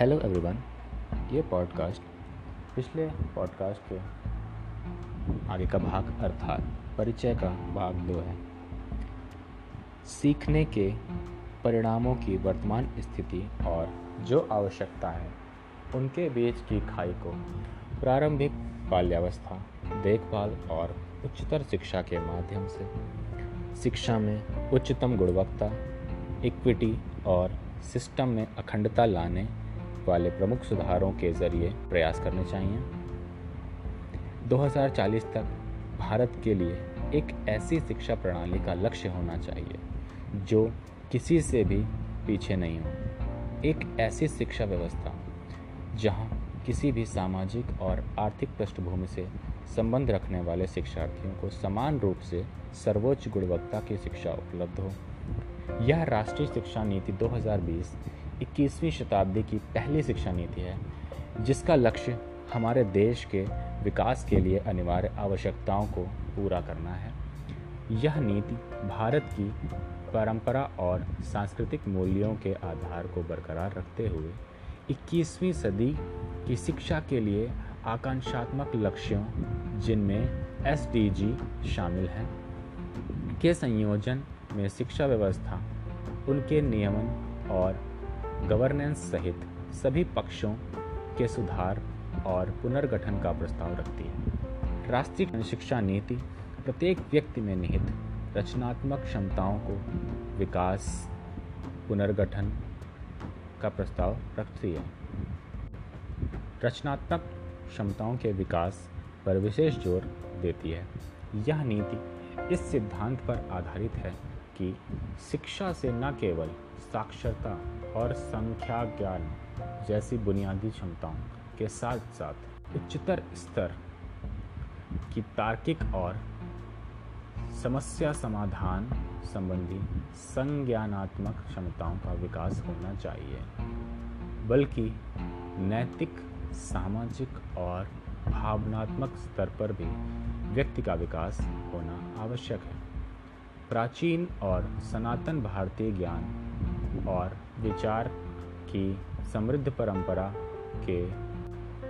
Hello everyone ये podcast पिछले podcast के आगे का भाग अर्थात परिचय का भाग दो है। सीखने के परिणामों की वर्तमान स्थिति और जो आवश्यकता है, उनके बीच की खाई को प्रारंभिक बाल्यावस्था, देखभाल और उच्चतर शिक्षा के माध्यम से। शिक्षा में उच्चतम गुणवत्ता इक्विटी और सिस्टम में अखंडता लाने वाले प्रमुख सुधारों के ज़रिए प्रयास करने चाहिए। 2040 तक भारत के लिए एक ऐसी शिक्षा प्रणाली का लक्ष्य होना चाहिए, जो किसी से भी पीछे नहीं हो। एक ऐसी शिक्षा व्यवस्था, जहाँ किसी भी सामाजिक और आर्थिक पृष्ठभूमि से संबंध रखने वाले शिक्षार्थियों को समान रूप से सर्वोच्च गुणवत्ता की शिक्षा उपलब्ध हो। यह राष्ट्रीय शिक्षा नीति 2020 21वीं शताब्दी की पहली शिक्षा नीति है, जिसका लक्ष्य हमारे देश के विकास के लिए अनिवार्य आवश्यकताओं को पूरा करना है। यह नीति भारत की परंपरा और सांस्कृतिक मूल्यों के आधार को बरकरार रखते हुए 21वीं सदी की शिक्षा के लिए आकांक्षात्मक लक्ष्यों, जिनमें एसडीजी शामिल हैं, के संयोजन में शिक्षा व्यवस्था, उनके नियमन और गवर्नेंस सहित सभी पक्षों के सुधार और पुनर्गठन का प्रस्ताव रखती है। राष्ट्रीय शिक्षा नीति प्रत्येक व्यक्ति में निहित, रचनात्मक क्षमताओं को विकास, पुनर्गठन का प्रस्ताव रखती है। रचनात्मक क्षमताओं के विकास पर विशेष ज़ोर देती है। यह नीति इस सिद्धांत पर आधारित है कि शिक्षा से न केवल साक्षरता और संख्या ज्ञान जैसी बुनियादी क्षमताओं के साथ साथ उच्चतर स्तर की तार्किक और समस्या समाधान संबंधी संज्ञानात्मक क्षमताओं का विकास होना चाहिए, बल्कि नैतिक, सामाजिक और भावनात्मक स्तर पर भी व्यक्ति का विकास होना आवश्यक है। प्राचीन और सनातन भारतीय ज्ञान और विचार की समृद्ध परंपरा के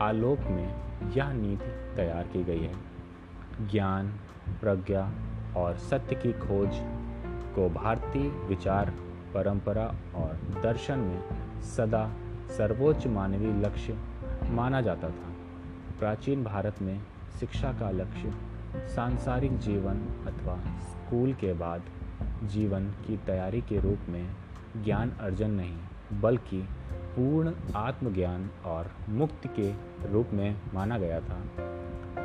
आलोक में यह नीति तैयार की गई है। ज्ञान, प्रज्ञा और सत्य की खोज को भारतीय विचार, परंपरा और दर्शन में सदा सर्वोच्च मानवीय लक्ष्य माना जाता था। प्राचीन भारत में शिक्षा का लक्ष्य सांसारिक जीवन अथवा स्कूल के बाद जीवन की तैयारी के रूप में ज्ञान अर्जन नहीं, बल्कि पूर्ण आत्मज्ञान और मुक्ति के रूप में माना गया था।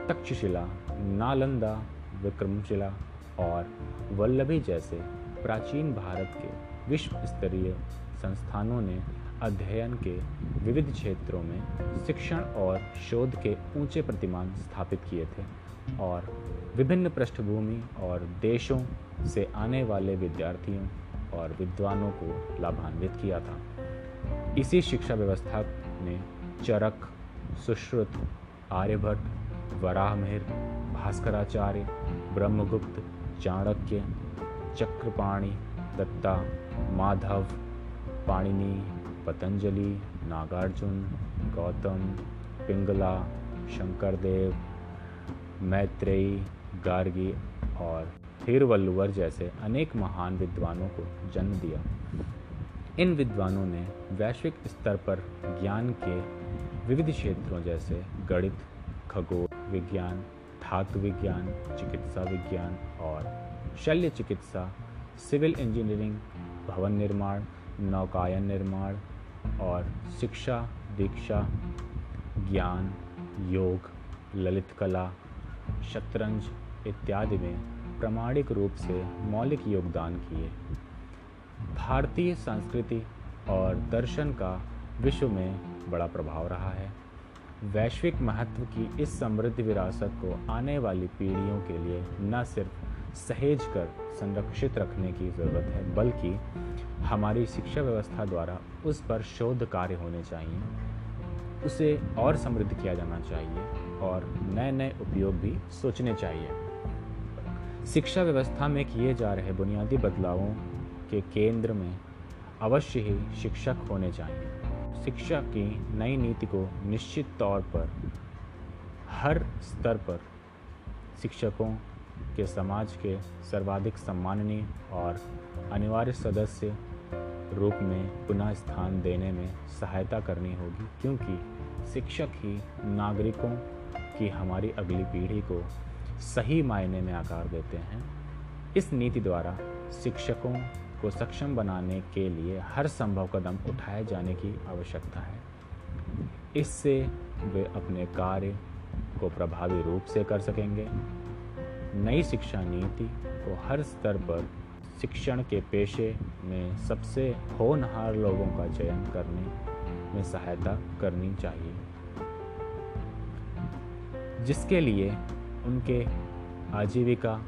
तक्षशिला, नालंदा, विक्रमशिला और वल्लभी जैसे प्राचीन भारत के विश्व स्तरीय संस्थानों ने अध्ययन के विविध क्षेत्रों में शिक्षण और शोध के ऊँचे प्रतिमान स्थापित किए थे और विभिन्न पृष्ठभूमि और देशों से आने वाले विद्यार्थियों और विद्वानों को लाभान्वित किया था। इसी शिक्षा व्यवस्था ने चरक, सुश्रुत, आर्यभट्ट, वराहमिहिर, भास्कराचार्य, ब्रह्मगुप्त, चाणक्य, चक्रपाणी, दत्ता, माधव, पाणिनि पतंजलि, नागार्जुन, गौतम, पिंगला, शंकरदेव, मैत्रेयी, गार्गी और थिरवल्लुवर जैसे अनेक महान विद्वानों को जन्म दिया। इन विद्वानों ने वैश्विक स्तर पर ज्ञान के विविध क्षेत्रों जैसे गणित, खगोल विज्ञान, धातु विज्ञान, चिकित्सा विज्ञान और शल्य चिकित्सा, सिविल इंजीनियरिंग, भवन निर्माण, नौकायन निर्माण और शिक्षा, दीक्षा, ज्ञान, योग, ललित कला, शतरंज इत्यादि में प्रामाणिक रूप से मौलिक योगदान किए। भारतीय संस्कृति और दर्शन का विश्व में बड़ा प्रभाव रहा है। वैश्विक महत्व की इस समृद्ध विरासत को आने वाली पीढ़ियों के लिए न सिर्फ़ सहेज कर संरक्षित रखने की ज़रूरत है, बल्कि हमारी शिक्षा व्यवस्था द्वारा उस पर शोध कार्य होने चाहिए। उसे और समृद्ध किया जाना चाहिए और नए नए उपयोग भी सोचने चाहिए। शिक्षा व्यवस्था में किए जा रहे बुनियादी बदलावों के केंद्र में अवश्य ही शिक्षक होने चाहिए। शिक्षा की नई नीति को निश्चित तौर पर हर स्तर पर शिक्षकों के समाज के सर्वाधिक सम्माननीय और अनिवार्य सदस्य रूप में पुनः स्थान देने में सहायता करनी होगी, क्योंकि शिक्षक ही नागरिकों की हमारी अगली पीढ़ी को सही मायने में आकार देते हैं। इस नीति द्वारा शिक्षकों को सक्षम बनाने के लिए हर संभव कदम उठाए जाने की आवश्यकता है। इससे वे अपने कार्य को प्रभावी रूप से कर सकेंगे। नई शिक्षा नीति को हर स्तर पर शिक्षण के पेशे में सबसे होनहार लोगों का चयन करने में सहायता करनी चाहिए। जिसके लिए उनके आजीविका,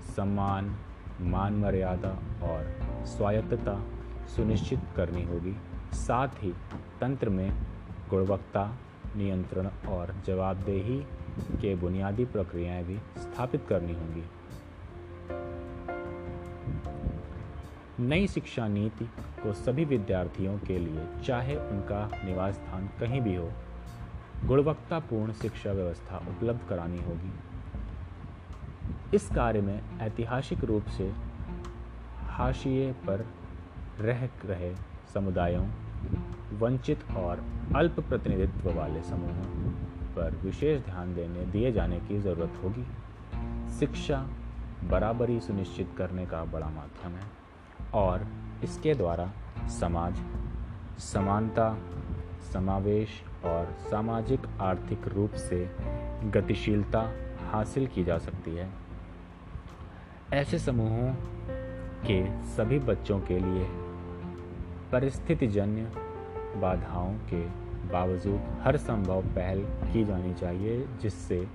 सम्मान, मान मर्यादा और स्वायत्तता सुनिश्चित करनी होगी। साथ ही तंत्र में गुणवत्ता नियंत्रण और जवाबदेही के बुनियादी प्रक्रियाएँ भी स्थापित करनी होंगी। नई शिक्षा नीति को सभी विद्यार्थियों के लिए, चाहे उनका निवास स्थान कहीं भी हो, गुणवत्तापूर्ण शिक्षा व्यवस्था उपलब्ध करानी होगी। इस कार्य में ऐतिहासिक रूप से हाशिए पर रह रहे समुदायों, वंचित और अल्प प्रतिनिधित्व वाले समूहों पर विशेष ध्यान देने, दिए जाने की ज़रूरत होगी। शिक्षा बराबरी सुनिश्चित करने का बड़ा माध्यम है। और इसके द्वारा समाज, समानता, समावेश और सामाजिक आर्थिक रूप से गतिशीलता हासिल की जा सकती है। ऐसे समूहों के सभी बच्चों के लिए परिस्थितिजन्य बाधाओं के बावजूद हर संभव पहल की जानी चाहिए, जिससे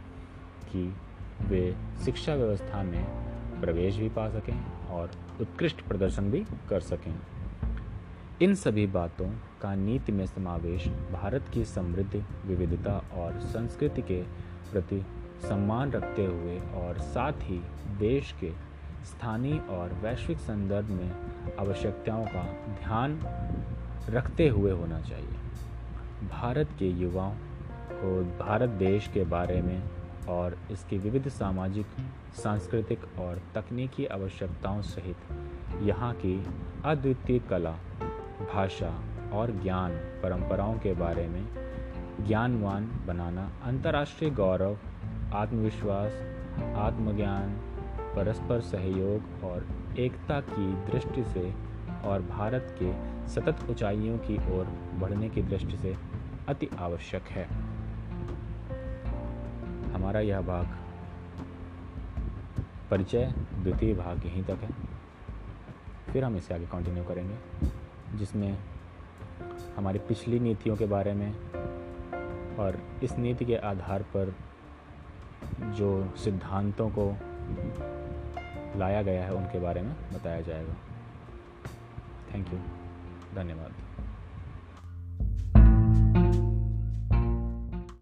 कि वे शिक्षा व्यवस्था में प्रवेश भी पा सकें। और उत्कृष्ट प्रदर्शन भी कर सकें। इन सभी बातों का नीति में समावेश भारत की समृद्ध, विविधता और संस्कृति के प्रति सम्मान रखते हुए और साथ ही देश के स्थानीय और वैश्विक संदर्भ में आवश्यकताओं का ध्यान रखते हुए होना चाहिए। भारत के युवाओं को भारत देश के बारे में और इसकी विविध सामाजिक, सांस्कृतिक और तकनीकी आवश्यकताओं सहित यहाँ की अद्वितीय कला, भाषा और ज्ञान परंपराओं के बारे में ज्ञानवान बनाना अंतर्राष्ट्रीय गौरव, आत्मविश्वास, आत्मज्ञान, परस्पर सहयोग और एकता की दृष्टि से और भारत के सतत ऊंचाइयों की ओर बढ़ने की दृष्टि से अति आवश्यक है। हमारा यह भाग परिचय द्वितीय भाग यहीं तक है। फिर हम इसे आगे कंटिन्यू करेंगे, जिसमें हमारी पिछली नीतियों के बारे में और इस नीति के आधार पर जो सिद्धांतों को लाया गया है, उनके बारे में बताया जाएगा। थैंक यू धन्यवाद।